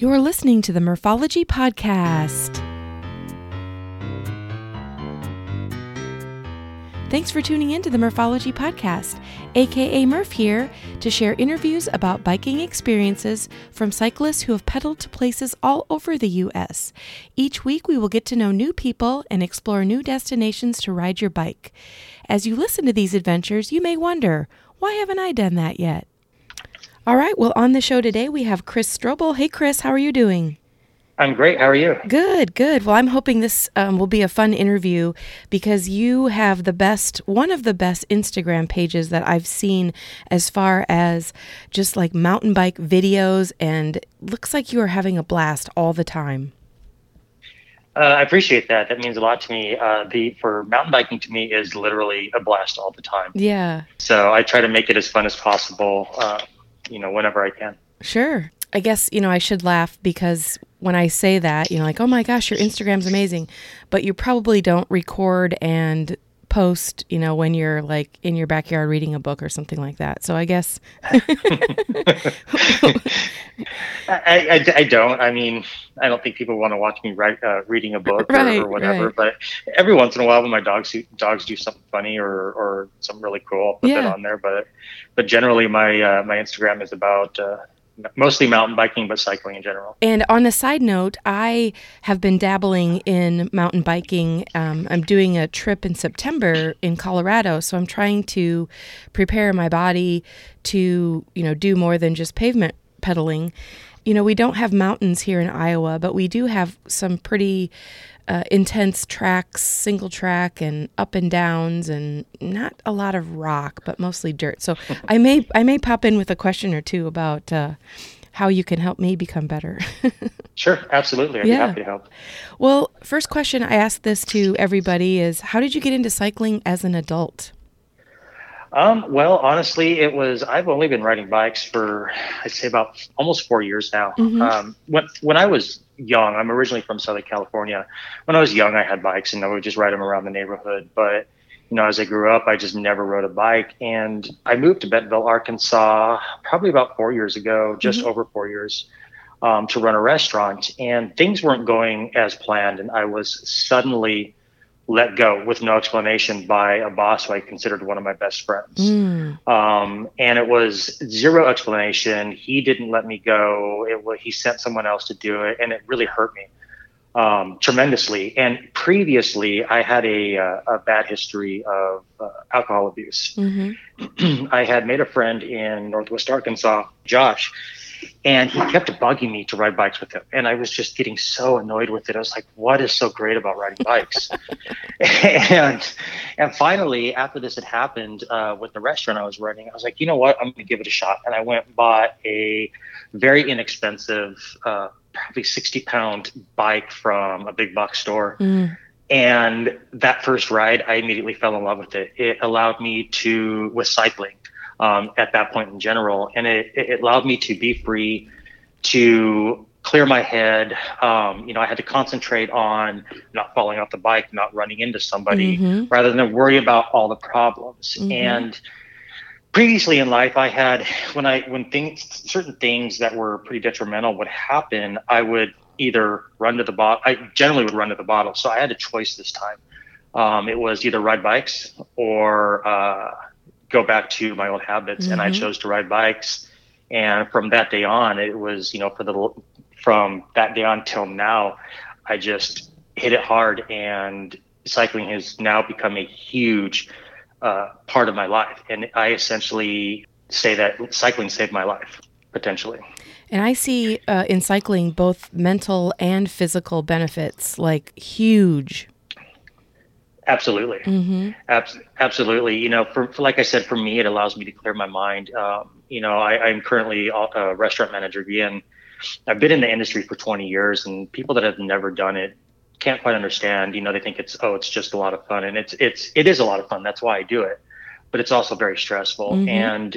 You're listening to the Morphology Podcast. Thanks for tuning in to the Morphology Podcast, aka Murph here, to share interviews about biking experiences from cyclists who have pedaled to places all over the U.S. Each week, we will get to know new people and explore new destinations to ride your bike. As you listen to these adventures, you may wonder, why haven't I done that yet? All right. Well, on the show today, we have Chris Strobel. Hey, Chris, how are you doing? I'm great. How are you? Good, good. Well, I'm hoping this um, will be a fun interview because you have the best, one of the best Instagram pages that I've seen as far as just like mountain bike videos, and looks like you are having a blast all the time. Uh, I appreciate that. That means a lot to me. Uh, the for mountain biking to me is literally a blast all the time. Yeah. So I try to make it as fun as possible. Uh, you know, whenever I can. Sure. I guess, you know, I should laugh because when I say that, you know, like, oh my gosh, your Instagram's amazing, but you probably don't record and post, you know, when you're like in your backyard reading a book or something like that. So I guess. I, I, I, don't. I mean, I don't think people want to watch me write, uh, reading a book right, or, or, whatever. Right. But every once in a while, when my dogs do, dogs do something funny or, or something really cool, I'll put Yeah. that on there. But but generally, my uh, my Instagram is about uh, mostly mountain biking, but cycling in general. And on a side note, I have been dabbling in mountain biking. Um, I'm doing a trip in September in Colorado, so I'm trying to prepare my body to, you know, do more than just pavement pedaling. You know, we don't have mountains here in Iowa, but we do have some pretty uh, intense tracks, single track, and up and downs, and not a lot of rock, but mostly dirt. So I may I may pop in with a question or two about uh, how you can help me become better. Sure, absolutely. I'd Yeah. be happy to help. well, first question I ask this to everybody is how did you get into cycling as an adult? Um, well, honestly, it was. I've only been riding bikes for I'd say about almost four years now. Mhm. Um, when when I was young, I'm originally from Southern California. When I was young, I had bikes and I would just ride them around the neighborhood. But you know, as I grew up, I just never rode a bike. And I moved to Bentonville, Arkansas, probably about four years ago, just over four years, um, to run a restaurant. And things weren't going as planned, and I was suddenly let go with no explanation by a boss who I considered one of my best friends. Mm, Um, and it was zero explanation. He didn't let me go. It he sent someone else to do it, and it really hurt me um, tremendously. And previously, I had a, uh, a bad history of uh, alcohol abuse. hmm I had made a friend in Northwest Arkansas, Josh, and he kept bugging me to ride bikes with him. And I was just getting so annoyed with it. I was like, what is so great about riding bikes? and and finally, after this had happened uh, with the restaurant I was running, I was like, you know what? I'm going to give it a shot. And I went and bought a very inexpensive, uh, probably 60 pound bike from a big box store. Mm, And that first ride, I immediately fell in love with it. It allowed me to, with cycling um, at that point in general, and it, it allowed me to be free to clear my head. Um, you know, I had to concentrate on not falling off the bike, not running into somebody, Mhm. rather than worry about all the problems. Mhm. And previously in life, I had when I when things certain things that were pretty detrimental would happen, I would either run to the bottle. I generally would run to the bottle. So I had a choice this time. Um, it was either ride bikes or uh, go back to my old habits, and I Mhm. chose to ride bikes. And from that day on, it was you know for the from that day on till now, I just hit it hard, and cycling has now become a huge uh, part of my life. And I essentially say that cycling saved my life potentially. And I see uh, in cycling both mental and physical benefits, like huge. Absolutely. hmm Abs- absolutely. You know, for, for like I said, for me, it allows me to clear my mind. Um, you know, I, I'm currently a restaurant manager again. I've been in the industry for 20 years, and people that have never done it can't quite understand. You know, they think it's oh, it's just a lot of fun, and it's it's it is a lot of fun. That's why I do it, but it's also very stressful. Mhm. And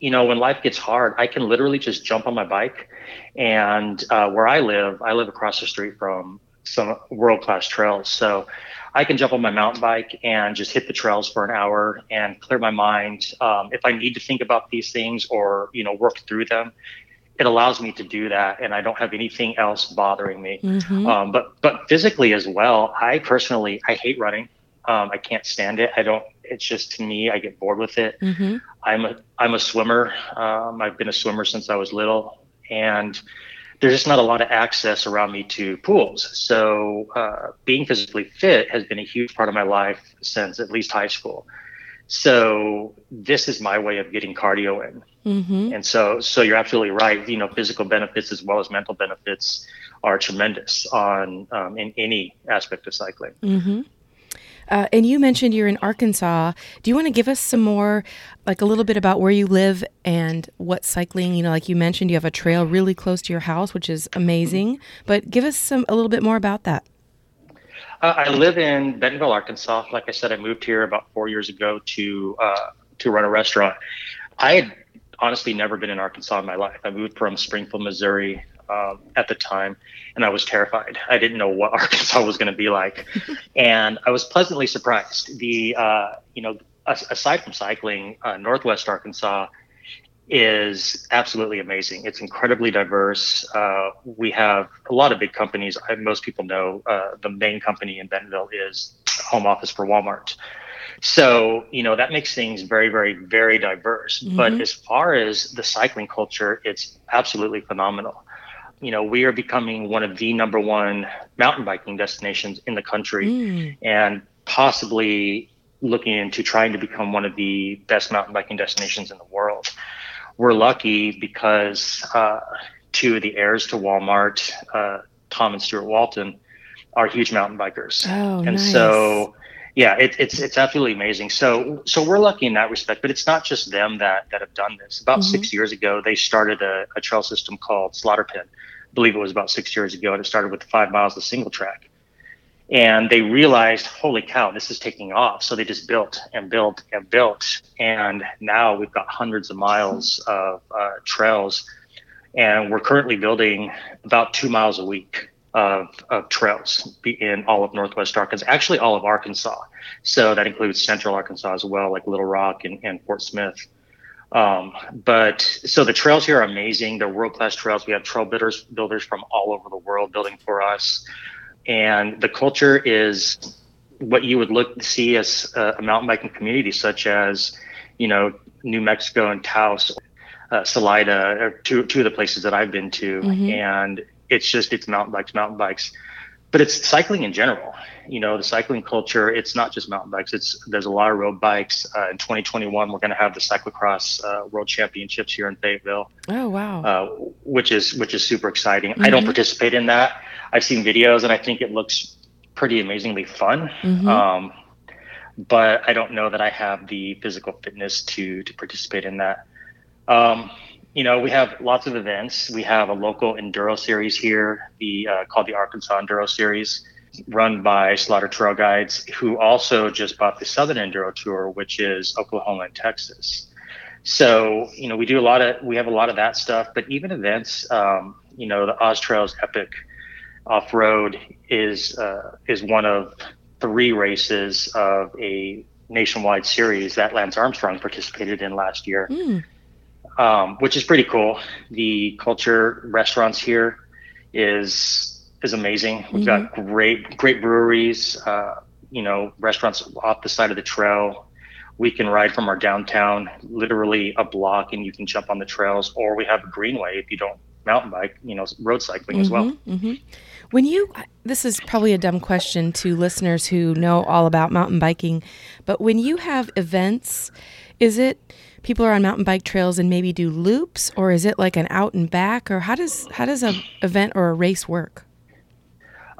you know, when life gets hard, I can literally just jump on my bike, and uh, where I live, I live across the street from some world class trails, so. I can jump on my mountain bike and just hit the trails for an hour and clear my mind. Um, if I need to think about these things or you know work through them, it allows me to do that, and I don't have anything else bothering me. Mm-hmm. Um, but but physically as well, I personally I hate running. Um, I can't stand it. I don't. It's just to me, I get bored with it. Mm-hmm. I'm a I'm a swimmer. Um, I've been a swimmer since I was little, and there's just not a lot of access around me to pools. So uh, being physically fit has been a huge part of my life since at least high school. So this is my way of getting cardio in. Mm-hmm. And so, so you're absolutely right. You know, physical benefits as well as mental benefits are tremendous on um, in any aspect of cycling. Mm-hmm. Uh, and you mentioned you're in Arkansas. Do you want to give us some more, like a little bit about where you live and what cycling? You know, like you mentioned, you have a trail really close to your house, which is amazing. But give us some a little bit more about that. Uh, I live in Bentonville, Arkansas. Like I said, I moved here about four years ago to uh, to run a restaurant. I had honestly never been in Arkansas in my life. I moved from Springfield, Missouri um, at the time, and I was terrified. I didn't know what Arkansas was going to be like, and I was pleasantly surprised. The uh, you know aside from cycling, uh, Northwest Arkansas is absolutely amazing. It's incredibly diverse. Uh, we have a lot of big companies. I, most people know uh, the main company in Bentonville is home office for Walmart. So, you know, that makes things very, very, very diverse. Mm-hmm. But as far as the cycling culture, it's absolutely phenomenal. You know, we are becoming one of the number one mountain biking destinations in the country mm. and possibly looking into trying to become one of the best mountain biking destinations in the world we're lucky because uh, two of the heirs to Walmart, uh, Tom and Stuart Walton, are huge mountain bikers. Oh, and nice. so yeah, it, it's it's absolutely amazing. So so we're lucky in that respect, but it's not just them that that have done this. About mm-hmm. six years ago, they started a, a trail system called Slaughter Pen. I believe it was about six years ago, and it started with five miles of single track and they realized, holy cow, this is taking off. So they just built and built and built, and now we've got hundreds of miles of uh, trails, and we're currently building about two miles a week of, of trails in all of Northwest Arkansas, actually all of Arkansas. So that includes Central Arkansas as well, like Little Rock and, and Fort Smith. Um, but so the trails here are amazing. They're world class trails. We have trail builders builders from all over the world building for us and the culture is what you would look to see as a, mountain biking community, such as, you know, New Mexico and Taos, uh, Salida, are two two of the places that I've been to, mm-hmm. and it's just it's mountain bikes, mountain bikes, but it's cycling in general. You know, the cycling culture. It's not just mountain bikes. It's there's a lot of road bikes. Uh, in 2021, we're going to have the cyclocross uh, world championships here in Fayetteville. Oh wow! Uh, which is which is super exciting. Mm-hmm. I don't mm-hmm. participate in that. I've seen videos and I think it looks pretty amazingly fun. Mm-hmm. Um, but I don't know that I have the physical fitness to to participate in that. Um, you know, we have lots of events. We have a local enduro series here, the uh, called the Arkansas Enduro Series, run by Slaughter Trail Guides, who also just bought the Southern Enduro Tour, which is Oklahoma and Texas. So, you know, we do a lot of we have a lot of that stuff, but even events, um, you know, the Oz Trails Epic off road is uh, is one of three races of a nationwide series that Lance Armstrong participated in last year, mm. Um, which is pretty cool. The culture restaurants here is is amazing. We've mm-hmm. got great great breweries, uh, you know, restaurants off the side of the trail. We can ride from our downtown, literally a block, and you can jump on the trails. Or we have a greenway if you don't mountain bike, you know, road cycling mm-hmm, as well. Mm-hmm, mm-hmm. When you, this is probably a dumb question to listeners who know all about mountain biking, but when you have events, is it people are on mountain bike trails and maybe do loops, or is it like an out and back, or how does how does a event or a race work?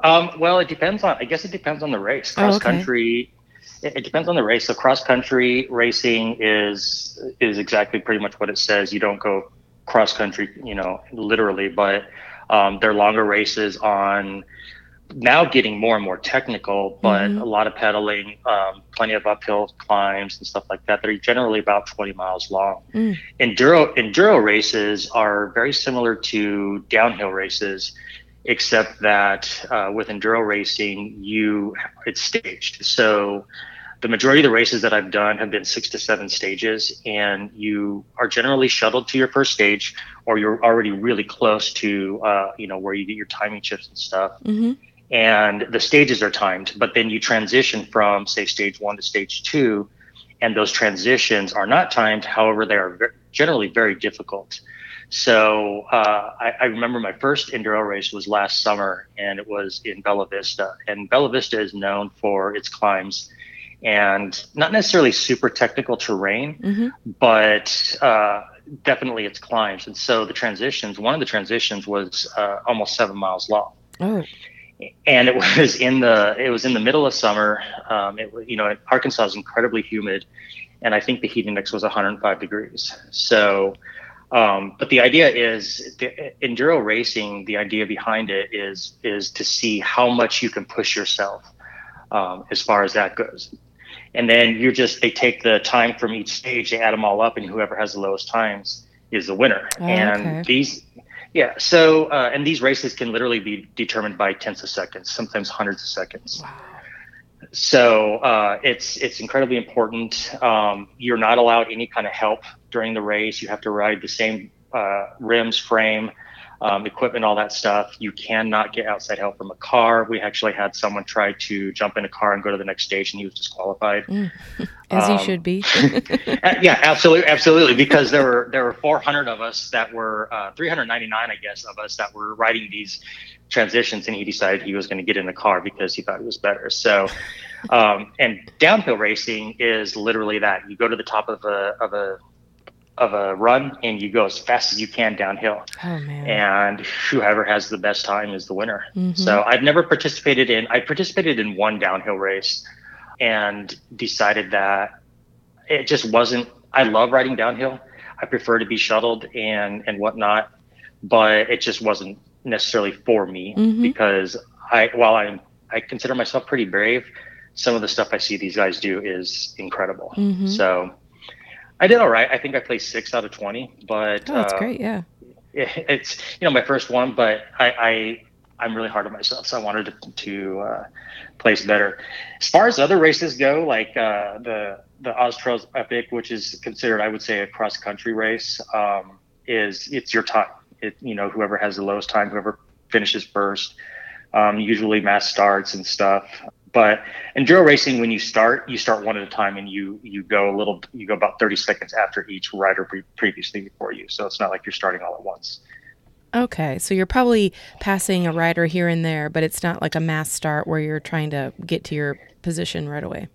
Um, well, it depends on. I guess it depends on the race. Cross oh, okay. country. It, it depends on the race. So cross country racing is is exactly pretty much what it says. You don't go cross country, you know, literally, but um, they're longer races on now getting more and more technical, but mm-hmm. a lot of pedaling, um, plenty of uphill climbs and stuff like that. They're generally about 20 miles long. Mm. Enduro enduro races are very similar to downhill races, except that uh, with enduro racing, you it's staged. So the majority of the races that I've done have been six to seven stages, and you are generally shuttled to your first stage, or you're already really close to, uh, you know, where you get your timing chips and stuff. Mm-hmm. And the stages are timed, but then you transition from, say, stage one to stage two, and those transitions are not timed. However, they are generally very difficult. So uh, I, I, remember my first enduro race was last summer, and it was in Bella Vista. And Bella Vista is known for its climbs and not necessarily super technical terrain, mm-hmm. but uh, definitely its climbs. And so the transitions, one of the transitions was uh, almost seven miles long. Oh. And it was in the it was in the middle of summer. Um, it you know Arkansas is incredibly humid, and I think the heat index was 105 degrees. So, um, but the idea is the, enduro racing. The idea behind it is is to see how much you can push yourself um, as far as that goes and then you just they take the time from each stage, they add them all up, and whoever has the lowest times is the winner. Oh, and okay. these, yeah, so uh, and these races can literally be determined by tenths of seconds, sometimes hundreds of seconds. Wow. So uh, it's it's incredibly important. Um, you're not allowed any kind of help during the race. You have to ride the same uh, rims, frame, um, equipment, all that stuff. You cannot get outside help from a car. We actually had someone try to jump in a car and go to the next station. He was disqualified. Mm. As um, he should be. yeah, absolutely, absolutely. Because there were there were 400 of us that were uh, 399, I guess, of us that were riding these transitions, and he decided he was going to get in the car because he thought it was better. So. Um, and downhill racing is literally that. You go to the top of a of a of a run and you go as fast as you can downhill. Oh man. And whoever has the best time is the winner. Mm-hmm. So I've never participated in I participated in one downhill race and decided that it just wasn't I love riding downhill. I prefer to be shuttled and and whatnot, but it just wasn't necessarily for me mm-hmm. because I while I'm I consider myself pretty brave, some of the stuff I see these guys do is incredible. Mm-hmm. So I did all right. I think I placed six out of twenty, but oh, that's uh, great. Yeah, it's you know my first one, but I, I I'm really hard on myself, so I wanted to, to uh, place better. As far as other races go, like uh, the the Oztrails Epic, which is considered, I would say, a cross country race, um, is it's your time. It you know whoever has the lowest time, whoever finishes first. Um, usually mass starts and stuff. But enduro racing, when you start, you start one at a time, and you you go a little, you go about 30 seconds after each rider pre- previously before you. So it's not like you're starting all at once. Okay, so you're probably passing a rider here and there, but it's not like a mass start where you're trying to get to your position right away.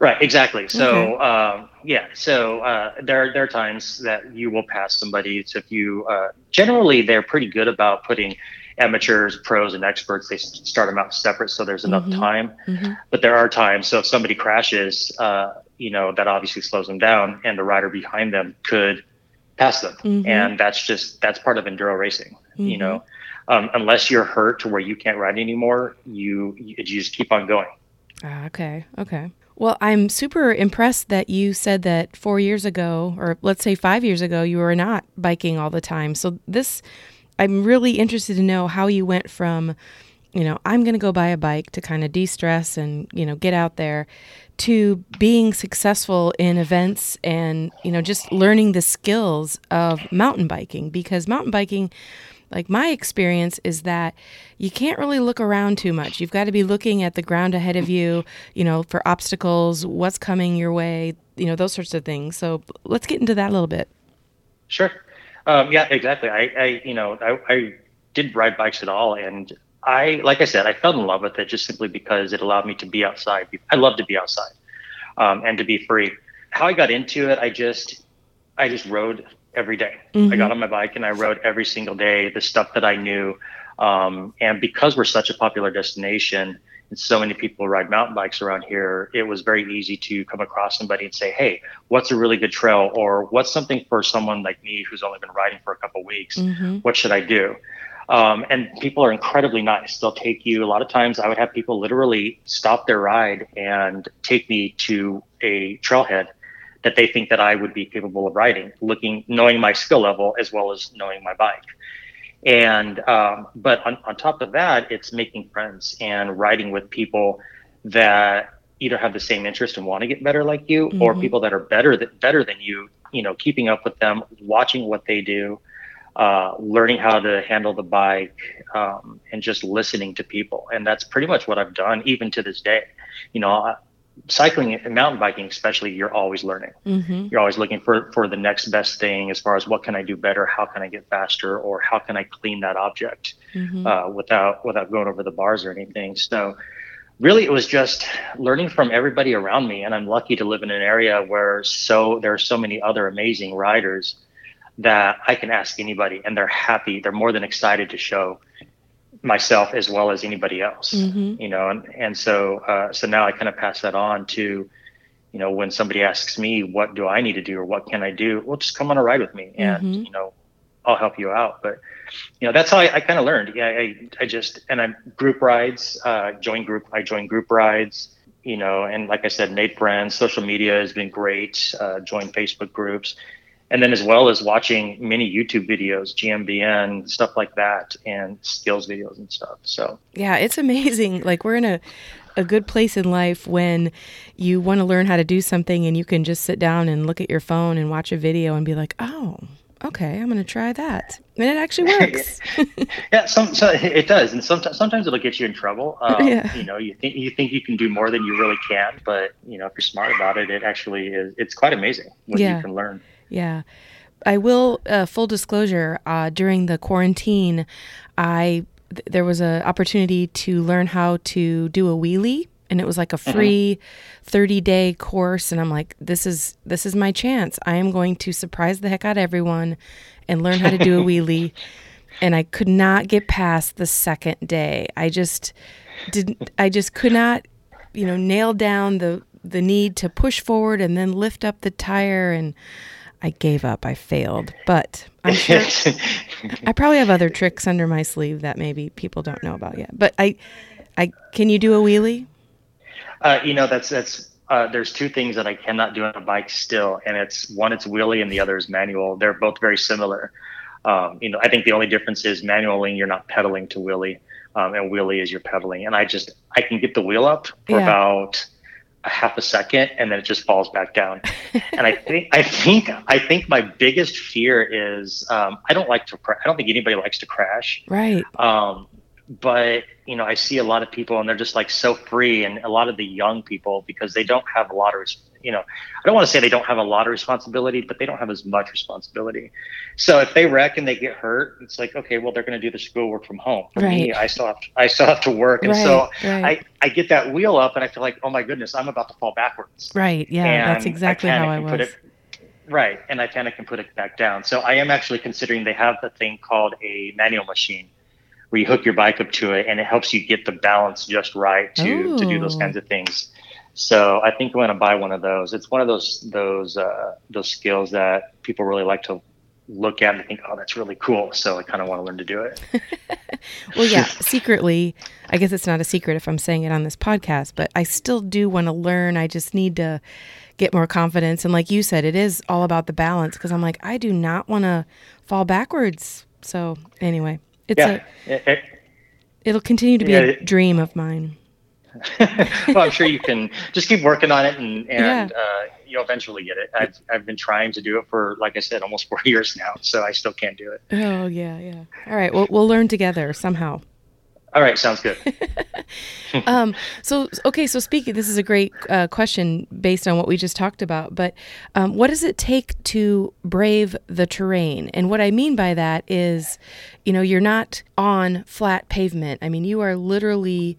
Right, exactly. So, Okay. um, yeah, so uh, there there are times that you will pass somebody. So if you uh, generally they're pretty good about putting amateurs, pros, and experts. They start them out separate, so there's enough Mhm. time. Mhm. But there are times. So if somebody crashes, uh, you know that obviously slows them down, and the rider behind them could pass them, Mhm. and that's just that's part of enduro racing. You Mhm. know, um, unless you're hurt to where you can't ride anymore, you you just keep on going. Ah, okay, okay. Well, I'm super impressed that you said that four years ago, or let's say five years ago, you were not biking all the time. So this, I'm really interested to know how you went from, you know, I'm going to go buy a bike to kind of de-stress and you know get out there, to being successful in events and you know just learning the skills of mountain biking because mountain biking like my experience is that you can't really look around too much. You've got to be looking at the ground ahead of you, you know, for obstacles, what's coming your way, you know, those sorts of things. So let's get into that a little bit. Sure. Um, yeah, exactly. I, I you know, I, I didn't ride bikes at all, and I, like I said, I fell in love with it just simply because it allowed me to be outside. I love to be outside um, and to be free. How I got into it, I just, I just rode every day. I got on my bike and I rode every single day the stuff that I knew. Um, and because we're such a popular destination and so many people ride mountain bikes around here, it was very easy to come across somebody and say, Hey, what's a really good trail? Or what's something for someone like me who's only been riding for a couple weeks? Mm-hmm. What should I do? Um, and people are incredibly nice. They'll take you. A lot of times, I would have people literally stop their ride and take me to a trailhead that they think that I would be capable of riding, looking, knowing my skill level as well as knowing my bike. And um, but on, on top of that, it's making friends and riding with people that either have the same interest and want to get better like you, mm-hmm. or people that are better that better than you. You know, keeping up with them, watching what they do, uh, learning how to handle the bike, um, and just listening to people. And that's pretty much what I've done, even to this day. You know, cycling and mountain biking especially you're always learning. Mm-hmm. you're always looking for for the next best thing as far as what can i do better? How can i get faster? Or how can i clean that object mm-hmm. uh, without without going over the bars or anything? So really it was just learning from everybody around me. And i'm lucky to live in an area where so there are so many other amazing riders that i can ask anybody and they're happy. They're more than excited to show myself as well as anybody else mm-hmm. you know and, and so uh, so now i kind of pass that on to you know when somebody asks me what do i need to do or what can i do? Well just come on a ride with me and mm-hmm. you know i'll help you out. But you know that's how i, I kind of learned. Yeah I, I just and i'm group rides uh join group i join group rides you know and like i said made friends. Social media has been great uh, join facebook groups and then as well as watching many YouTube videos, GMBN, stuff like that, and skills videos and stuff. So yeah, it's amazing. Like we're in a a good place in life when you want to learn how to do something and you can just sit down and look at your phone and watch a video and be like, oh, okay, I'm going to try that. And it actually works. yeah, some, so it does. And sometimes, sometimes it'll get you in trouble. Um, yeah. You know, you think, you think you can do more than you really can, but you know, if you're smart about it, it actually is, it's quite amazing what yeah. you can learn. Yeah. I will, uh, full disclosure, uh, during the quarantine, I th- there was an opportunity to learn how to do a wheelie and it was like a mm-hmm. free 30 day course and i'm like this is this is my chance i am going to surprise the heck out of everyone and learn how to do a wheelie and i could not get past the second day i just didn't i just could not you know nail down the the need to push forward and then lift up the tire and I gave up. I failed, but I'm sure I probably have other tricks under my sleeve that maybe people don't know about yet. But I, I can you do a wheelie? Uh, you know, that's that's uh, there's two things that I cannot do on a bike still, and it's one it's wheelie and the other is manual. They're both very similar. Um, you know, I think the only difference is manually you're not pedaling to wheelie, um, and wheelie is you're pedaling. And I just I can get the wheel up for yeah. about a half a second and then it just falls back down. and I think I think I think my biggest fear is um, I don't like to I don't think anybody likes to crash. Right. Um, but you know, I see a lot of people and they're just like so free, and a lot of the young people because they don't have a lot of you know, I don't want to say they don't have a lot of responsibility, but they don't have as much responsibility. So if they wreck and they get hurt, it's like, okay, well, they're going to do the schoolwork from home. For right. me, I still have to, I still have to work, and right, so right. I I get that wheel up, and I feel like, oh my goodness, I'm about to fall backwards. Right. Yeah, and that's exactly I how I was. It, right, and I panic and put it back down. So I am actually considering they have the thing called a manual machine where you hook your bike up to it and it helps you get the balance just right to, to do those kinds of things. So I think I'm going to buy one of those. It's one of those those uh, those skills that people really like to look at and think, oh, that's really cool. So I kind of want to learn to do it. well, yeah, secretly, I guess it's not a secret if I'm saying it on this podcast, but I still do want to learn. I just need to get more confidence. And like you said, it is all about the balance because I'm like, I do not want to fall backwards. So anyway, it's yeah, a, it, it, it'll continue to be yeah, a dream of mine. well, I'm sure you can just keep working on it and, and yeah. uh, you'll eventually get it. I've, I've been trying to do it for, like I said, almost four years now, so I still can't do it. Oh, yeah, yeah. All right. Well, we'll learn together somehow. All right, sounds good. um, so, okay, so speaking, this is a great uh, question based on what we just talked about. But um, what does it take to brave the terrain? And what I mean by that is, you know, you're not on flat pavement. I mean, you are literally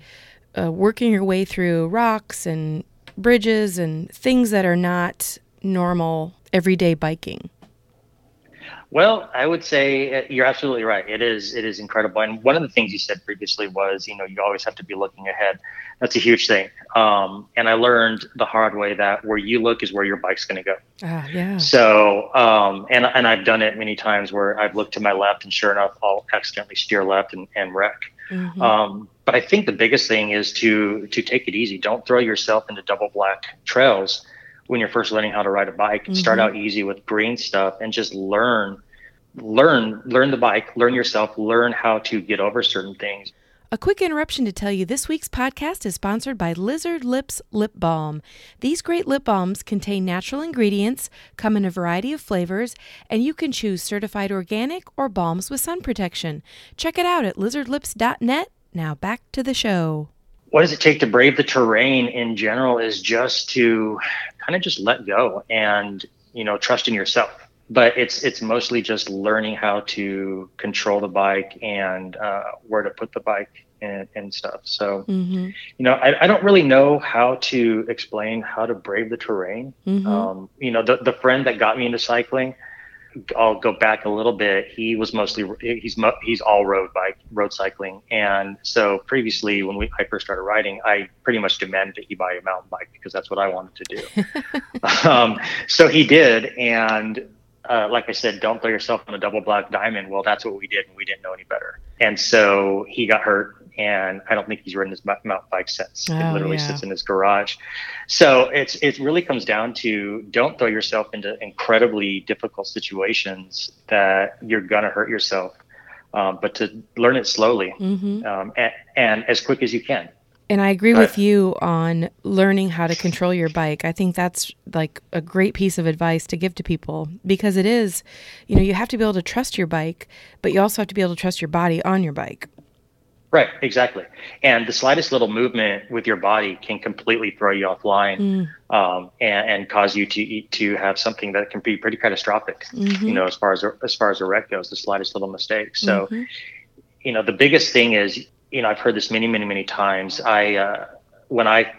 uh, working your way through rocks and bridges and things that are not normal everyday biking? Well, I would say uh, you're absolutely right. It is it is incredible. And one of the things you said previously was, you know, you always have to be looking ahead. That's a huge thing. Um, and I learned the hard way that where you look is where your bike's going to go. Ah, yeah. So, um, and and I've done it many times where I've looked to my left, and sure enough, I'll accidentally steer left and, and wreck. Mm-hmm. Um, but I think the biggest thing is to to take it easy. Don't throw yourself into double black trails when you're first learning how to ride a bike. Mm-hmm. Start out easy with green stuff and just learn learn learn the bike, learn yourself, learn how to get over certain things. A quick interruption to tell you this week's podcast is sponsored by Lizard Lips Lip Balm. These great lip balms contain natural ingredients, come in a variety of flavors, and you can choose certified organic or balms with sun protection. Check it out at lizardlips.net. Now back to the show. What does it take to brave the terrain in general is just to kind of just let go and, you know, trust in yourself but it's it's mostly just learning how to control the bike and uh, where to put the bike and, and stuff. So, mm-hmm. you know, I, I, don't really know how to explain how to brave the terrain. Mm-hmm. Um, you know, the the friend that got me into cycling, I'll go back a little bit. He was mostly he's he's all road bike road cycling, and so previously when we I first started riding, I pretty much demanded that he buy a mountain bike because that's what I wanted to do. um, so he did, and uh, like I said, don't throw yourself on a double black diamond. Well, that's what we did, and we didn't know any better. And so he got hurt, and I don't think he's ridden his mountain bike since. Oh, it literally yeah. sits in his garage. So it's it really comes down to don't throw yourself into incredibly difficult situations that you're gonna hurt yourself, um, but to learn it slowly mm-hmm. um, and, and as quick as you can. And I agree with you on learning how to control your bike. I think that's like a great piece of advice to give to people because it is, you know, you have to be able to trust your bike, but you also have to be able to trust your body on your bike. Right, exactly. And the slightest little movement with your body can completely throw you offline mm. um, and, and, cause you to to have something that can be pretty catastrophic. Mm-hmm. You know, as far as as far as a wreck goes, the slightest little mistake. So, mm-hmm. you know, the biggest thing is you know, I've heard this many, many, many times. I uh, when I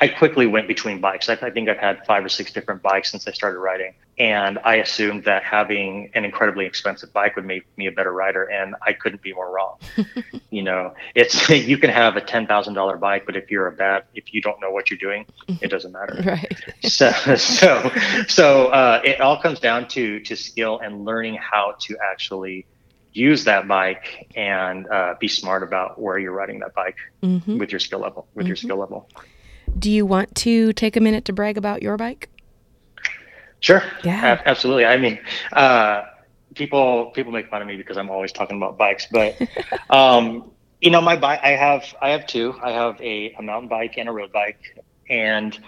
I quickly went between bikes. I, I, think I've had five or six different bikes since I started riding, and I assumed that having an incredibly expensive bike would make me a better rider, and I couldn't be more wrong. you know, it's you can have a ten thousand dollar bike, but if you're a bad, if you don't know what you're doing, it doesn't matter. Right. so, so, so uh, it all comes down to to skill and learning how to actually use that bike and uh, be smart about where you're riding that bike mm-hmm. with your skill level with mm-hmm. your skill level do you want to take a minute to brag about your bike? Sure. Yeah. Absolutely. I mean uh, people people make fun of me because i'm always talking about bikes but um, you know my bike i have i have two. I have a, a mountain bike and a road bike and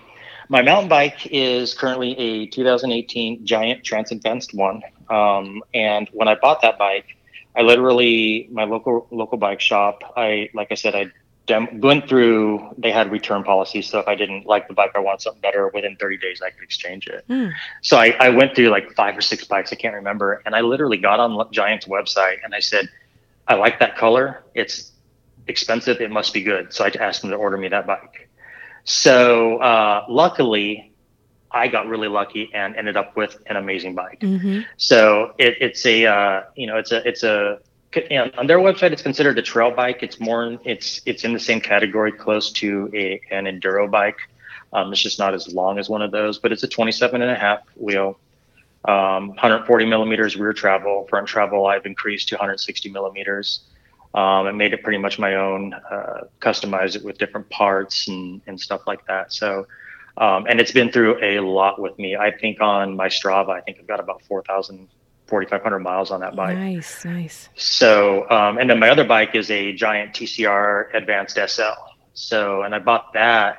my mountain bike is currently a 2018 giant Trance Advanced one. Um, and when i bought that bike I literally my local local bike shop. I like I said I dem- went through. They had return policies, so if I didn't like the bike, I want something better. Within 30 days, I could exchange it. Mm. So I, I went through like five or six bikes. I can't remember, and I literally got on Giant's website and I said, I like that color. It's expensive. It must be good. So I asked them to order me that bike. So uh, luckily, I got really lucky and ended up with an amazing bike. Mm-hmm. So it, it's a uh, you know it's a it's a know, on their website it's considered a trail bike. It's more it's it's in the same category, close to a an enduro bike. Um, it's just not as long as one of those, but it's a 27 and a half wheel, um, 140 millimeters rear travel. Front travel I've increased to 160 millimeters. Um, and made it pretty much my own, uh, customized it with different parts and, and stuff like that. So um, and it's been through a lot with me. I think on my Strava, I think I've got about 4,000, 4,500 miles on that bike. Nice, nice. So, um, and then my other bike is a giant TCR Advanced SL. So, and I bought that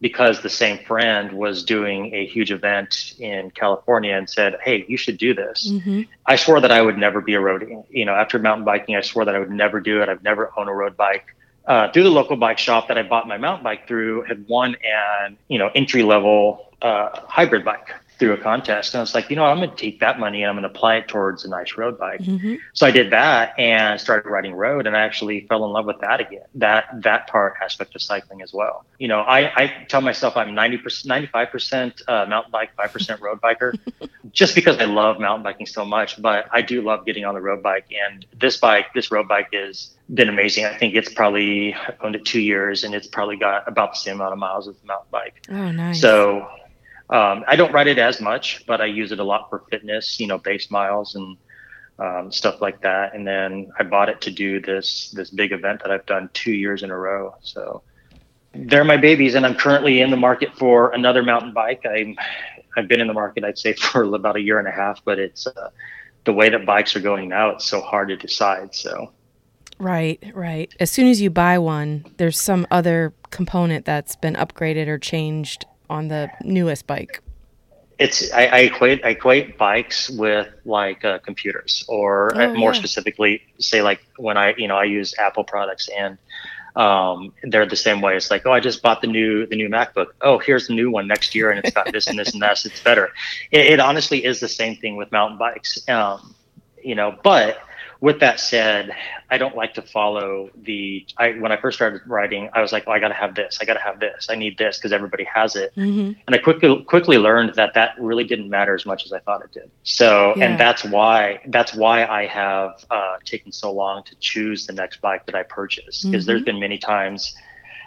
because the same friend was doing a huge event in California and said, Hey, you should do this. Mm-hmm. I swore that I would never be a roadie. You know, after mountain biking, I swore that I would never do it. I've never owned a road bike uh, through the local bike shop that I bought my mountain bike through had won an you know entry level uh, hybrid bike through a contest. And I was like, you know, I'm going to take that money and I'm going to apply it towards a nice road bike. Mm-hmm. So I did that and started riding road and I actually fell in love with that again, that, that part aspect of cycling as well. You know, I, I tell myself I'm 90%, 95% uh, mountain bike, 5% road biker, just because I love mountain biking so much, but I do love getting on the road bike. And this bike, this road bike is been amazing. I think it's probably I've owned it two years and it's probably got about the same amount of miles as the mountain bike. Oh, nice. So um, I don't ride it as much, but I use it a lot for fitness, you know, base miles and um, stuff like that. And then I bought it to do this this big event that I've done two years in a row. So they're my babies, and I'm currently in the market for another mountain bike. I'm I've been in the market, I'd say, for about a year and a half, but it's uh, the way that bikes are going now. It's so hard to decide. So Right, right. As soon as you buy one, there's some other component that's been upgraded or changed on the newest bike. It's I, I equate I equate bikes with like uh, computers, or uh, Oh, more yeah. specifically, say like when I you know I use Apple products and um, they're the same way. It's like, oh, I just bought the new the new MacBook. Oh, here's the new one next year, and it's got this and this and that. so It's better. It, it honestly is the same thing with mountain bikes. Um, you know, but with that said, I don't like to follow the. I when I first started writing, I was like, oh, I got to have this. I got to have this. I need this because everybody has it. hmm And I quickly quickly learned that that really didn't matter as much as I thought it did. So, Yeah. and that's why that's why I have uh, taken so long to choose the next bike that I purchase. Because there's been many times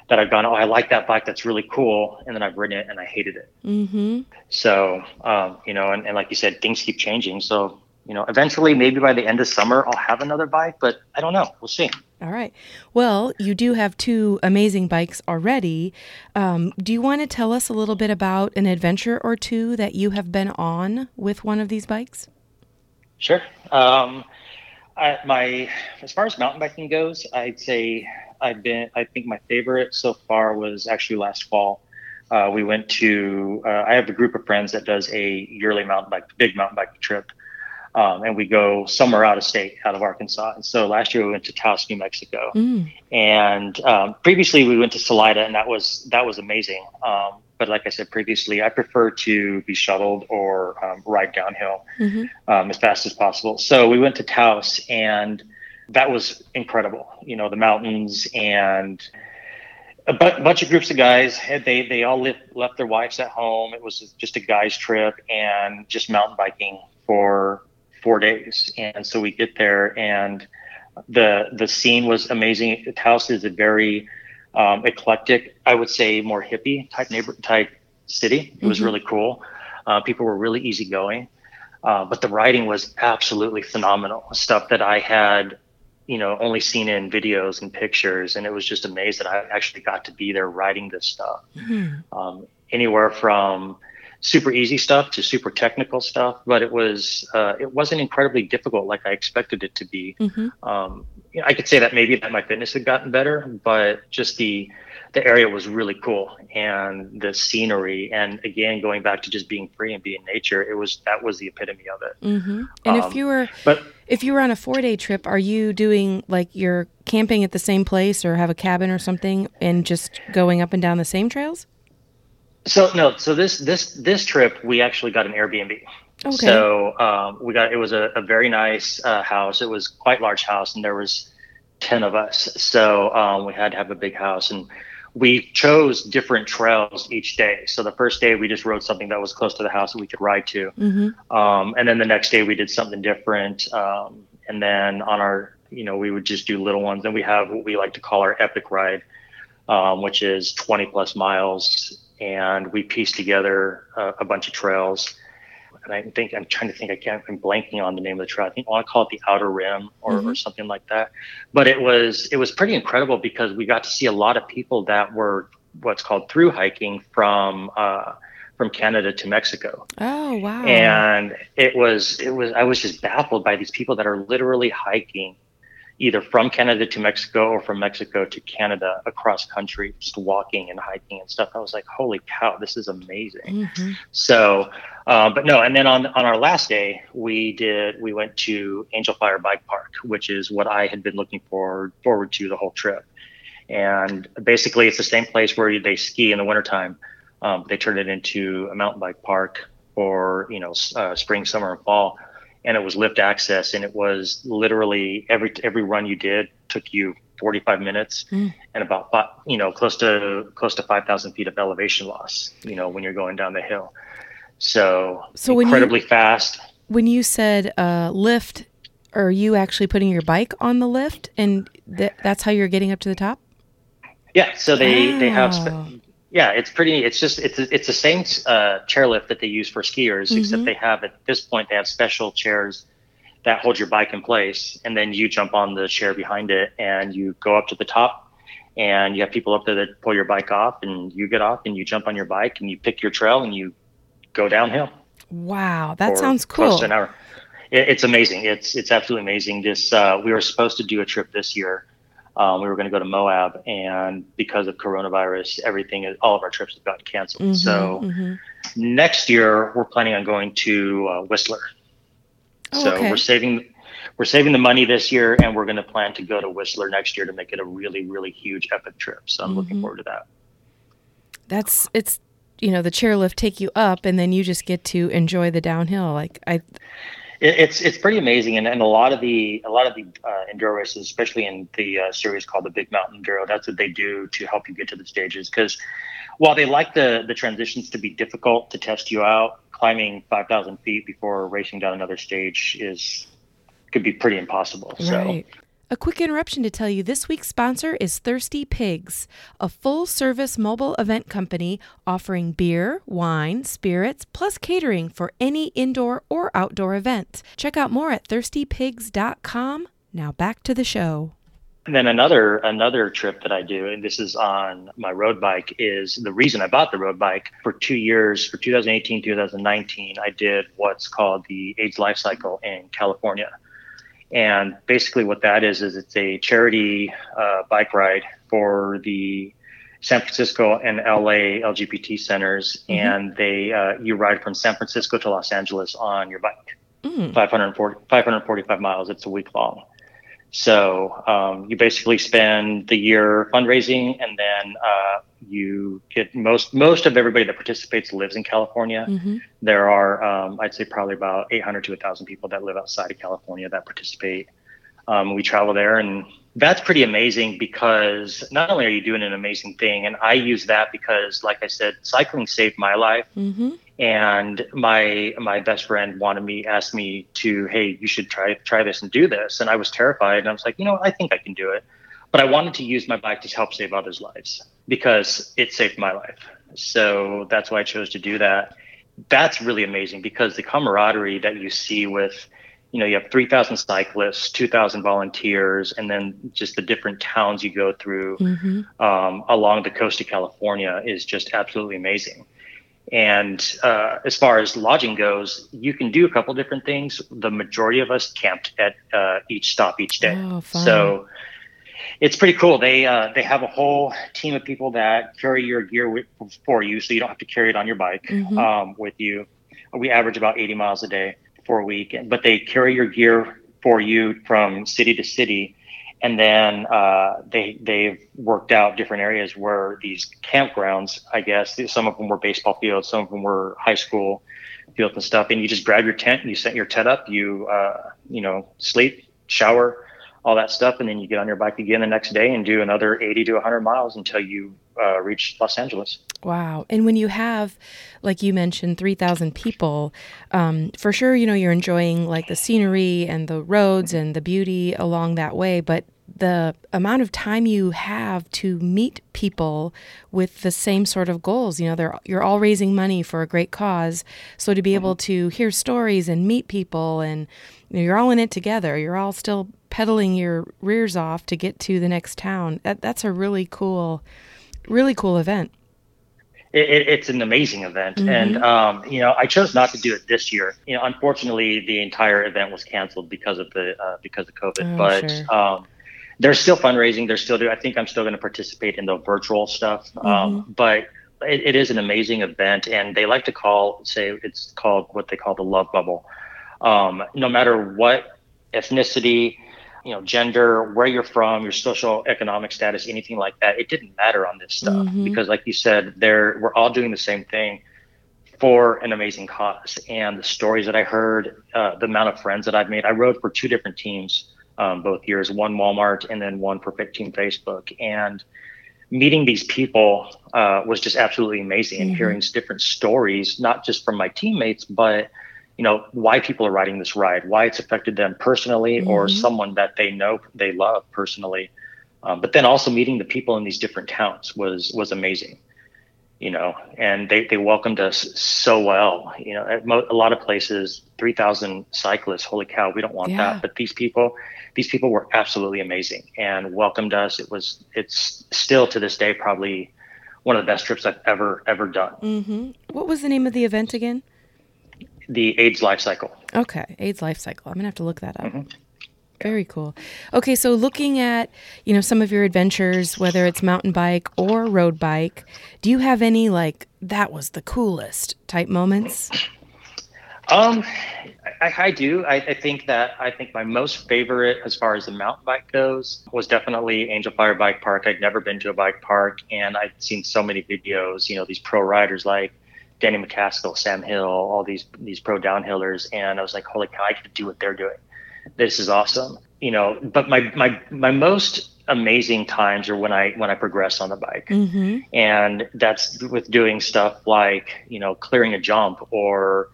that I've gone, oh, I like that bike. That's really cool, and then I've ridden it and I hated it. hmm So, um, you know, and, and like you said, things keep changing. So, you know, eventually, maybe by the end of summer, I'll have another bike, but I don't know. We'll see. All right. Well, you do have two amazing bikes already. Um, do you want to tell us a little bit about an adventure or two that you have been on with one of these bikes? Sure. Um, I, my as far as mountain biking goes, I'd say I've been. I think my favorite so far was actually last fall. Uh, we went to. Uh, I have a group of friends that does a yearly mountain bike, big mountain bike trip, um, and we go somewhere out of state, out of Arkansas. And so last year we went to Taos, New Mexico, Mm. and um, previously we went to Salida, and that was that was amazing. Um, but like I said previously, I prefer to be shuttled or um, ride downhill hmm um, as fast as possible. So we went to Taos, and that was incredible. You know, the mountains and a bunch of groups of guys. had- They they all left, left their wives at home. It was just a guys' trip and just mountain biking for four days. And so we get there, and the the scene was amazing. Taos is a very um, eclectic, I would say, more hippie type neighbor type city. It was Mhm. really cool. Uh, people were really easygoing. Uh, but the writing was absolutely phenomenal. Stuff that I had, you know, only seen in videos and pictures, and it was just amazed that I actually got to be there writing this stuff. Mhm. Um, anywhere from super easy stuff to super technical stuff, but it was uh, it wasn't incredibly difficult like I expected it to be. Mhm. Um, you know, I could say that maybe that my fitness had gotten better, but just the the area was really cool and the scenery and again going back to just being free and being nature it was that was the epitome of it hmm And if Um, you were but if you were on a four day trip, are you doing like you're camping at the same place or have a cabin or something and just going up and down the same trails? So no so this this this trip we actually got an airbnb Okay. so um, we got it was a, a very nice uh, house it was quite large house and there was 10 of us so um, we had to have a big house and we chose different trails each day so the first day we just rode something that was close to the house that we could ride to hmm Um, and then the next day we did something different. Um, and then on our, you know, we would just do little ones. And we have what we like to call our epic ride, um, which is 20 plus miles. And we pieced together uh, a bunch of trails. And I think I'm trying to think. I can't. I'm blanking on the name of the trail. I think I want to call it the Outer Rim or, or Mhm. something like that. But it was it was pretty incredible because we got to see a lot of people that were what's called through hiking from uh, from Canada to Mexico Oh wow. and it was it was i was just baffled by these people that are literally hiking either from canada to mexico or from mexico to canada across country just walking and hiking and stuff. I was like holy cow this is amazing. Hmm so uh, but no and then on on our last day we did we went to angel fire bike park which is what i had been looking forward forward to the whole trip. And basically it's the same place where they ski in the wintertime. Um, they turned it into a mountain bike park for you know uh, spring summer and fall and it was lift access and it was literally every every run you did took you 45 minutes Mm. and about you know close to close to 5000 feet of elevation loss you know when you're going down the hill so, So when you- incredibly fast When you said uh, lift, are you actually putting your bike on the lift, and th- that's how you're getting up to the top? yeah so they they have spe-. Yeah it's pretty it's just it's it's the same uh, chairlift that they use for skiers Mhm. except they have at this point they have special chairs that hold your bike in place and then you jump on the chair behind it and you go up to the top and you have people up there that pull your bike off and you get off and you jump on your bike and you pick your trail and you go downhill Wow, that sounds close cool. to an hour it, it's amazing. It's it's absolutely amazing. This uh, we were supposed to do a trip this year. Um, we were going to go to Moab, and because of coronavirus, everything, all of our trips have gotten canceled. Mm-hmm, so mm-hmm. next year, we're planning on going to uh, Whistler. Oh, so okay. we're saving we're saving the money this year, and we're going to plan to go to Whistler next year to make it a really, really huge epic trip. So I'm mm-hmm. looking forward to that. That's it's you know the chairlift take you up, and then you just get to enjoy the downhill. Like I. it's it's pretty amazing, and, and a lot of the a lot of the uh, enduro races, especially in the uh, series called the Big Mountain Enduro, that's what they do to help you get to the stages. Because while they like the the transitions to be difficult to test you out, climbing five thousand feet before racing down another stage is could be pretty impossible. Right. So. A quick interruption to tell you this week's sponsor is Thirsty Pigs, a full service mobile event company offering beer, wine, spirits, plus catering for any indoor or outdoor event. Check out more at thirstypigs.com. Now back to the show. And then another another trip that I do, and this is on my road bike, is the reason I bought the road bike. For two years, for 2018, 2019, I did what's called the AIDS Life Cycle in California. And basically, what that is is it's a charity uh, bike ride for the San Francisco and LA LGBT centers, mm-hmm. and they uh, you ride from San Francisco to Los Angeles on your bike, mm. 540, 545 miles. It's a week long. So um, you basically spend the year fundraising, and then uh, you get most most of everybody that participates lives in California. Mm-hmm. There are, um, I'd say, probably about 800 to 1,000 people that live outside of California that participate. Um, we travel there, and that's pretty amazing because not only are you doing an amazing thing, and I use that because, like I said, cycling saved my life. Mm-hmm. And my my best friend wanted me, asked me to, hey, you should try try this and do this. And I was terrified, and I was like, you know, I think I can do it. But I wanted to use my bike to help save others' lives because it saved my life. So that's why I chose to do that. That's really amazing because the camaraderie that you see with, you know, you have 3,000 cyclists, 2,000 volunteers, and then just the different towns you go through mm-hmm. um, along the coast of California is just absolutely amazing. And uh, as far as lodging goes, you can do a couple different things. The majority of us camped at uh, each stop each day. Oh, so it's pretty cool. They uh, they have a whole team of people that carry your gear with, for you, so you don't have to carry it on your bike mm-hmm. um, with you. We average about 80 miles a day for a week, but they carry your gear for you from city to city, and then uh, they they've worked out different areas where these campgrounds. I guess some of them were baseball fields, some of them were high school fields and stuff. And you just grab your tent, and you set your tent up, you uh, you know sleep, shower all that stuff, and then you get on your bike again the next day and do another 80 to 100 miles until you uh, reach Los Angeles. Wow! And when you have, like you mentioned, 3,000 people, um, for sure, you know you're enjoying like the scenery and the roads and the beauty along that way, but the amount of time you have to meet people with the same sort of goals. You know, they're you're all raising money for a great cause. So to be able mm-hmm. to hear stories and meet people and you know, you're all in it together. You're all still pedaling your rears off to get to the next town. That, that's a really cool, really cool event. It, it, it's an amazing event, mm-hmm. and um, you know I chose not to do it this year. You know, unfortunately, the entire event was canceled because of the uh, because of COVID. Oh, but sure. um, they're still fundraising. They're still doing. I think I'm still going to participate in the virtual stuff. Um, mm-hmm. Um, but it, it is an amazing event, and they like to call say it's called what they call the love bubble. Um, no matter what ethnicity, you know, gender, where you're from, your social economic status, anything like that. It didn't matter on this stuff mm-hmm. because, like you said, there we're all doing the same thing for an amazing cause. And the stories that I heard, uh, the amount of friends that I've made. I rode for two different teams um, both years, one Walmart and then one for Team Facebook, and meeting these people uh, was just absolutely amazing and mm-hmm. hearing different stories, not just from my teammates, but you know why people are riding this ride, why it's affected them personally mm-hmm. or someone that they know they love personally. Um, but then also meeting the people in these different towns was was amazing, you know, and they, they welcomed us so well. You know, at mo- a lot of places, three thousand cyclists. Holy cow, we don't want yeah. that. But these people, these people were absolutely amazing and welcomed us. It was it's still to this day probably one of the best trips I've ever ever done. Mm-hmm. What was the name of the event again? The AIDS life cycle. Okay, AIDS life cycle. I'm gonna have to look that up. Mm-hmm. Very cool. Okay, so looking at you know some of your adventures, whether it's mountain bike or road bike, do you have any like that was the coolest type moments? Um, I, I do. I, I, think that I think my most favorite, as far as the mountain bike goes, was definitely Angel Fire Bike Park. I'd never been to a bike park, and I'd seen so many videos. You know, these pro riders like Danny MacAskill, Sam Hill, all these these pro downhillers, and I was like, holy cow, I get to do what they're doing. This is awesome. You know, but my my my most amazing times are when I when I progress on the bike, mm-hmm. and that's with doing stuff like you know clearing a jump or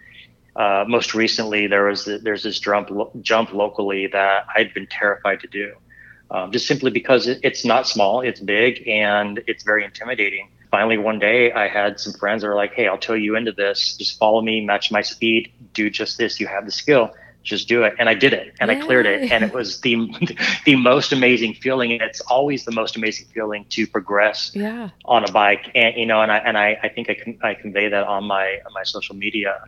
uh, most recently, there was there's this jump jump locally that I'd been terrified to do, um, just simply because it, it's not small, it's big, and it's very intimidating. Finally, one day, I had some friends that were like, "Hey, I'll tow you into this. Just follow me, match my speed, do just this. You have the skill." just do it and i did it and Yay. i cleared it and it was the the most amazing feeling and it's always the most amazing feeling to progress yeah. on a bike and you know and i and i, I think i can i convey that on my on my social media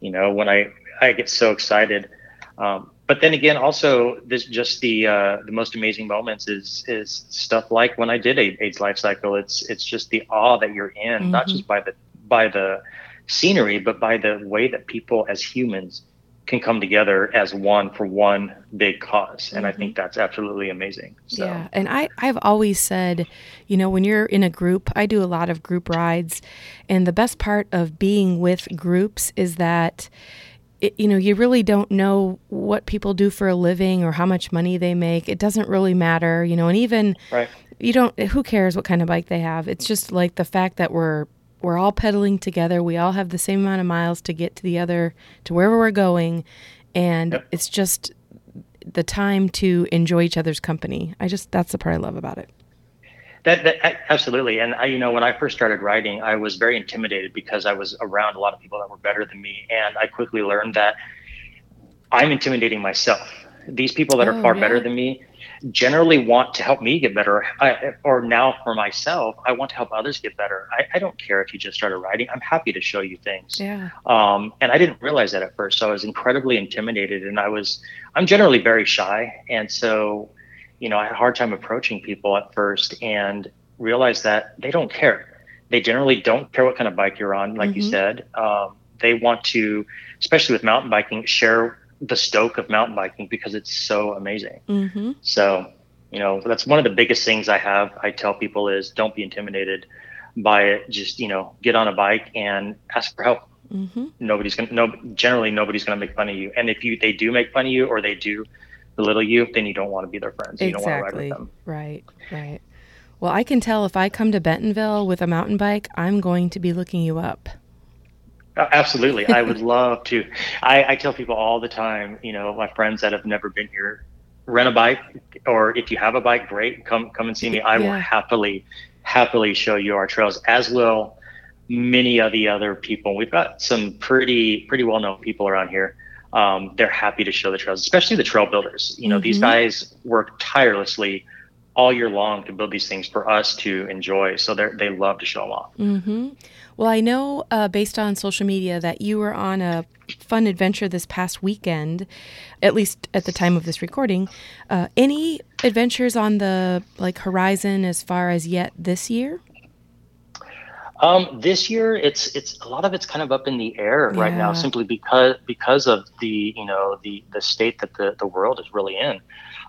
you know when i i get so excited um, but then again also this just the uh, the most amazing moments is is stuff like when i did aids life cycle it's it's just the awe that you're in mm-hmm. not just by the by the scenery but by the way that people as humans can come together as one for one big cause and mm-hmm. i think mm-hmm. that's absolutely amazing so. yeah and i i've always said you know when you're in a group i do a lot of group rides and the best part of being with groups is that it, you know you really don't know what people do for a living or how much money they make it doesn't really matter you know and even right. you don't who cares what kind of bike they have it's just like the fact that we're we're all pedaling together. We all have the same amount of miles to get to the other, to wherever we're going. And yep. it's just the time to enjoy each other's company. I just, that's the part I love about it. That, that absolutely. And I, you know, when I first started writing, I was very intimidated because I was around a lot of people that were better than me. And I quickly learned that I'm intimidating myself. These people that oh, are far better than me, generally want to help me get better. I, or now for myself, I want to help others get better. I, I, don't care if you just started writing. I'm happy to show you things. Yeah. Um, and I didn't realize that at first. So I was incredibly intimidated and I was, I'm generally very shy. And so, you know, I had a hard time approaching people at first and realized that they don't care. They generally don't care what kind of bike you're on, like mm-hmm. you said. Um, they want to, especially with mountain biking, share the stoke of mountain biking because it's so amazing. Mm-hmm. So, you know, that's one of the biggest things I have. I tell people is don't be intimidated by it. Just you know, get on a bike and ask for help. Mm-hmm. Nobody's gonna no. Generally, nobody's gonna make fun of you. And if you they do make fun of you or they do belittle you, then you don't want to be their friends. Exactly. You don't want to ride with them. Right. Right. Well, I can tell if I come to Bentonville with a mountain bike, I'm going to be looking you up. Absolutely. I would love to. I, I tell people all the time, you know, my friends that have never been here, rent a bike, or if you have a bike, great, come come and see me. I yeah. will happily, happily show you our trails, as will many of the other people. We've got some pretty pretty well known people around here. Um, they're happy to show the trails, especially the trail builders. You know, mm-hmm. these guys work tirelessly all year long to build these things for us to enjoy. So they they love to show them off. Mm-hmm. Well, I know uh, based on social media that you were on a fun adventure this past weekend, at least at the time of this recording. Uh, any adventures on the like horizon as far as yet this year? Um, this year, it's it's a lot of it's kind of up in the air right now, simply because because of the you know the the state that the the world is really in.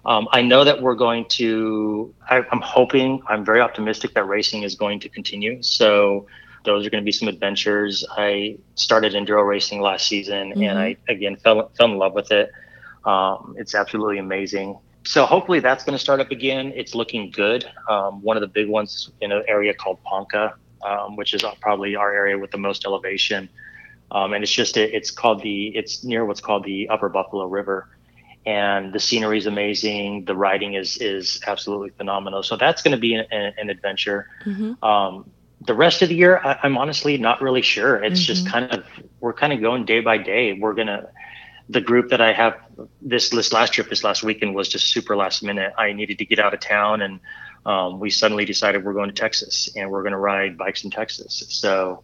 Um, I know that we're going to. I, I'm hoping. I'm very optimistic that racing is going to continue. So those are going to be some adventures. I started enduro racing last season, mm-hmm. and I again fell fell in love with it. Um, it's absolutely amazing. So hopefully that's going to start up again. It's looking good. Um, one of the big ones in an area called Ponca um, which is probably our area with the most elevation. Um, and it's just it's called the it's near what's called the Upper Buffalo River, and the scenery is amazing. The riding is is absolutely phenomenal. So that's going to be an, an adventure. Mm-hmm. Um, the rest of the year, I, am honestly not really sure. It's mm-hmm. just kind of we're kind of going day by day. We're gonna the group that I have this this last trip this last weekend was just super last minute. I needed to get out of town and um, we suddenly decided we're going to Texas and we're going to ride bikes in Texas. So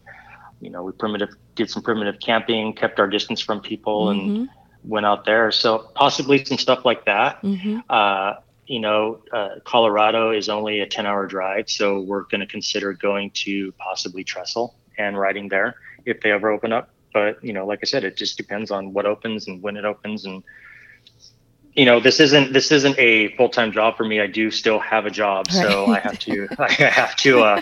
you know, we primitive did some primitive camping, kept our distance from people, Mhm. and went out there. So possibly some stuff like that. Mhm. Uh, you know, uh, Colorado is only a 10 hour drive, so we're going to consider going to possibly Trestle and riding there if they ever open up. But, you know, like I said, it just depends on what opens and when it opens. And, you know, this isn't, this isn't a full time job for me. I do still have a job. So I have to, I have to, uh,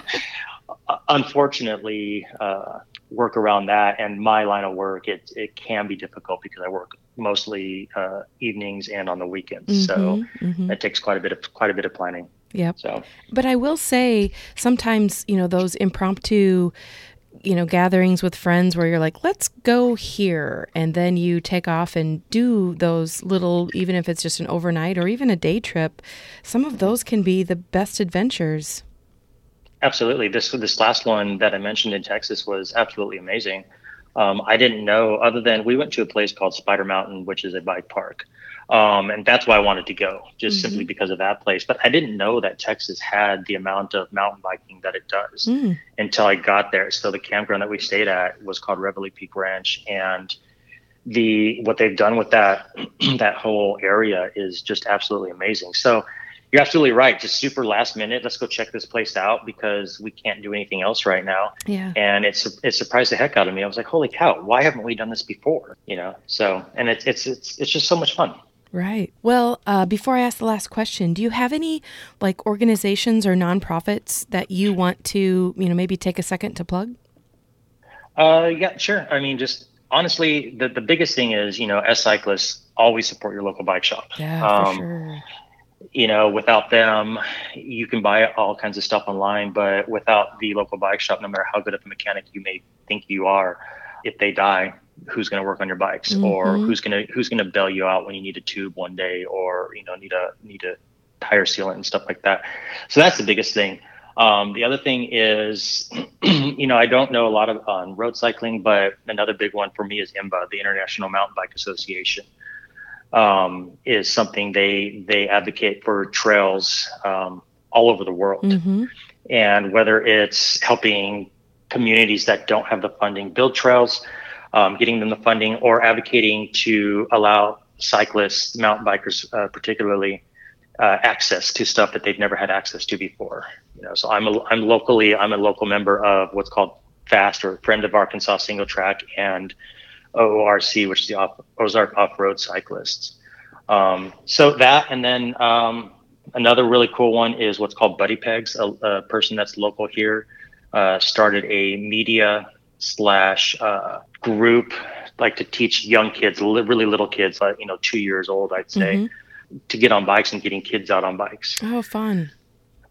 unfortunately, uh, work around that. And my line of work, it, it can be difficult because I work mostly uh, evenings and on the weekends. So, Mhm. Mhm. it takes quite a bit of quite a bit of planning. yeah So But I will say sometimes, you know, those impromptu, you know, gatherings with friends where you're like, let's go here. And then you take off and do those little, even if it's just an overnight or even a day trip, some of those can be the best adventures. absolutely, this this last one that I mentioned in Texas was absolutely amazing. Um, I didn't know other than we went to a place called Spider Mountain, which is a bike park, um, and that's why I wanted to go, just simply because of that place. But I didn't know that Texas had the amount of mountain biking that it does Mm. until I got there. So the campground that we stayed at was called Reveille Peak Ranch, and the what they've done with that that whole area is just absolutely amazing. So you're absolutely right. Just super last minute. Let's go check this place out because we can't do anything else right now. Yeah. And it's it surprised the heck out of me. I was like, holy cow, why haven't we done this before? You know. So and it's it's it's it's just so much fun. Right. Well, uh, before I ask the last question, do you have any like organizations or nonprofits that you want to, you know, maybe take a second to plug? Uh, yeah, sure. I mean, just honestly, the the biggest thing is you know, as cyclists, always support your local bike shop. Yeah, for Um, sure. You know, without them, you can buy all kinds of stuff online, but without the local bike shop, no matter how good of a mechanic you may think you are, if they die, who's going to work on your bikes, or Mhm. who's going to who's going to bail you out when you need a tube one day, or you know, need a need a tire sealant and stuff like that. So that's the biggest thing. Um, the other thing is, you know, I don't know a lot of on road cycling, but another big one for me is IMBA, the International Mountain Bike Association um, is something they they advocate for trails um, all over the world, hmm and whether it's helping communities that don't have the funding build trails, um, getting them the funding, or advocating to allow cyclists, mountain bikers, uh, particularly, uh, access to stuff that they've never had access to before. You know, so I'm a, I'm locally I'm a local member of what's called FAST or Friend of Arkansas Single Track and OORC, which is the off, Ozark Off Road Cyclists. Um, so that, and then um, another really cool one is what's called Buddy Pegs. A, a person that's local here uh, started a media slash uh, group like to teach young kids, li- really little kids, like you know, two years old, I'd say, Mhm. to get on bikes and getting kids out on bikes Oh, fun.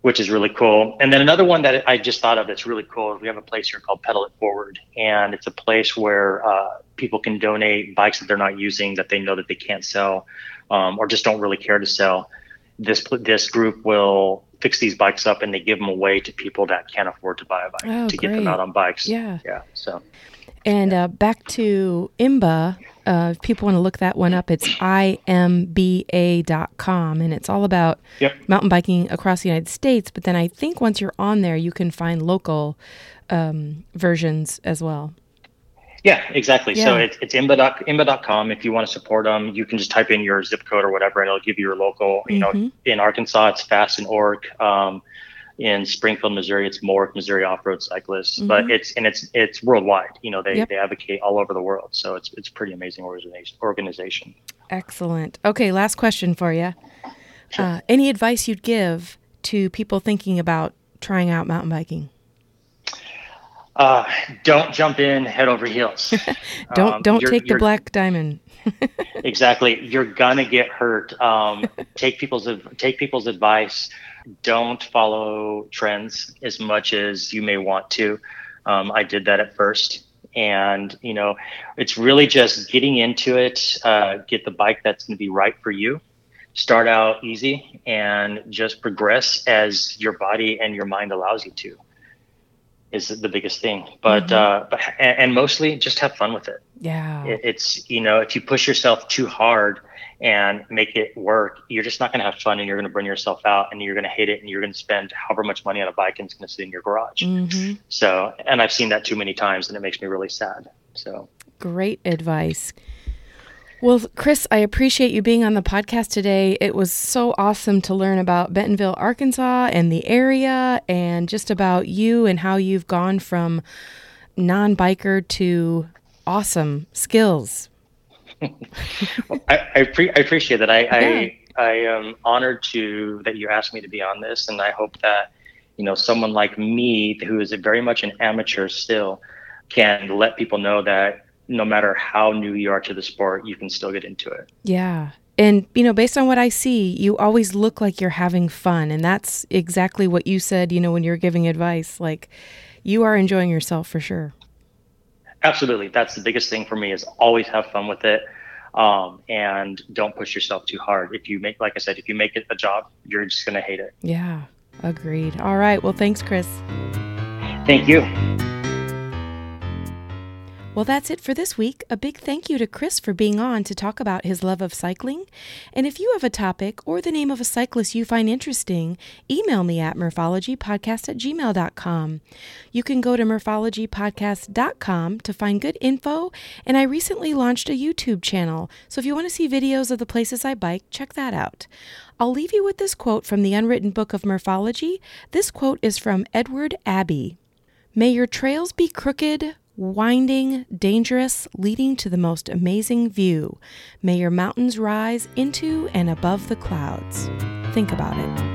Which is really cool. And then another one that I just thought of that's really cool is we have a place here called Pedal It Forward, and it's a place where uh, people can donate bikes that they're not using that they know that they can't sell, um, or just don't really care to sell. This this group will fix these bikes up and they give them away to people that can't afford to buy a bike Oh, to get them out on bikes. Yeah. yeah. So And uh, back to IMBA, uh, if people want to look that one up, it's imba.com. And it's all about Yep. mountain biking across the United States. But then I think once you're on there, you can find local um, versions as well. Yeah, exactly. So Yeah. it's imba.com. If you want to support them, you can just type in your zip code or whatever, and it'll give you your local. You know, Mhm. in Arkansas, it's Fast and Orc. Um, in Springfield, Missouri, it's Mork Missouri Off Road Cyclists. But it's and it's it's worldwide. You know, they, Yep. they advocate all over the world. So it's it's a pretty amazing organization. Organization. Excellent. Okay, last question for you. Uh, any advice you'd give to people thinking about trying out mountain biking? Uh, don't jump in head over heels. Don't Um, don't take the black diamond. exactly you're gonna get hurt um, take people's take people's advice don't follow trends as much as you may want to um, i did that at first and you know it's really just getting into it uh, get the bike that's going to be right for you start out easy and just progress as your body and your mind allows you to is the biggest thing but Mhm. uh, but and, and mostly just have fun with it Yeah. it- it's you know if you push yourself too hard and make it work, you're just not going to have fun and you're going to burn yourself out and you're going to hate it and you're going to spend however much money on a bike and it's going to sit in your garage. Mm-hmm. So, and I've seen that too many times and it makes me really sad. So, great advice. Well, Chris, I appreciate you being on the podcast today. It was so awesome to learn about Bentonville, Arkansas and the area and just about you and how you've gone from non biker to awesome skills I, I, pre- I, appreciate that. I, yeah. I, I am honored to that you asked me to be on this, and I hope that you know someone like me, who is very much an amateur still, can let people know that no matter how new you are to the sport, you can still get into it. Yeah. And, you know, based on what I see, you always look like you're having fun. And that's exactly what you said, you know, when you're giving advice. Like, you are enjoying yourself for sure. Absolutely. That's the biggest thing for me is always have fun with it. Um, and don't push yourself too hard. If you make, like I said, if you make it a job, you're just going to hate it. Yeah, agreed. All right. Well, thanks, Chris. Thank you. Well, that's it for this week. A big thank you to Chris for being on to talk about his love of cycling. And if you have a topic or the name of a cyclist you find interesting, email me at morphologypodcast at gmail.com. You can go to murphologypodcast.com to find good info. And I recently launched a YouTube channel. So if you want to see videos of the places I bike, check that out. I'll leave you with this quote from the Unwritten Book of Morphology. This quote is from Edward Abbey. May your trails be crooked, winding, dangerous, leading to the most amazing view. May your mountains rise into and above the clouds. Think about it.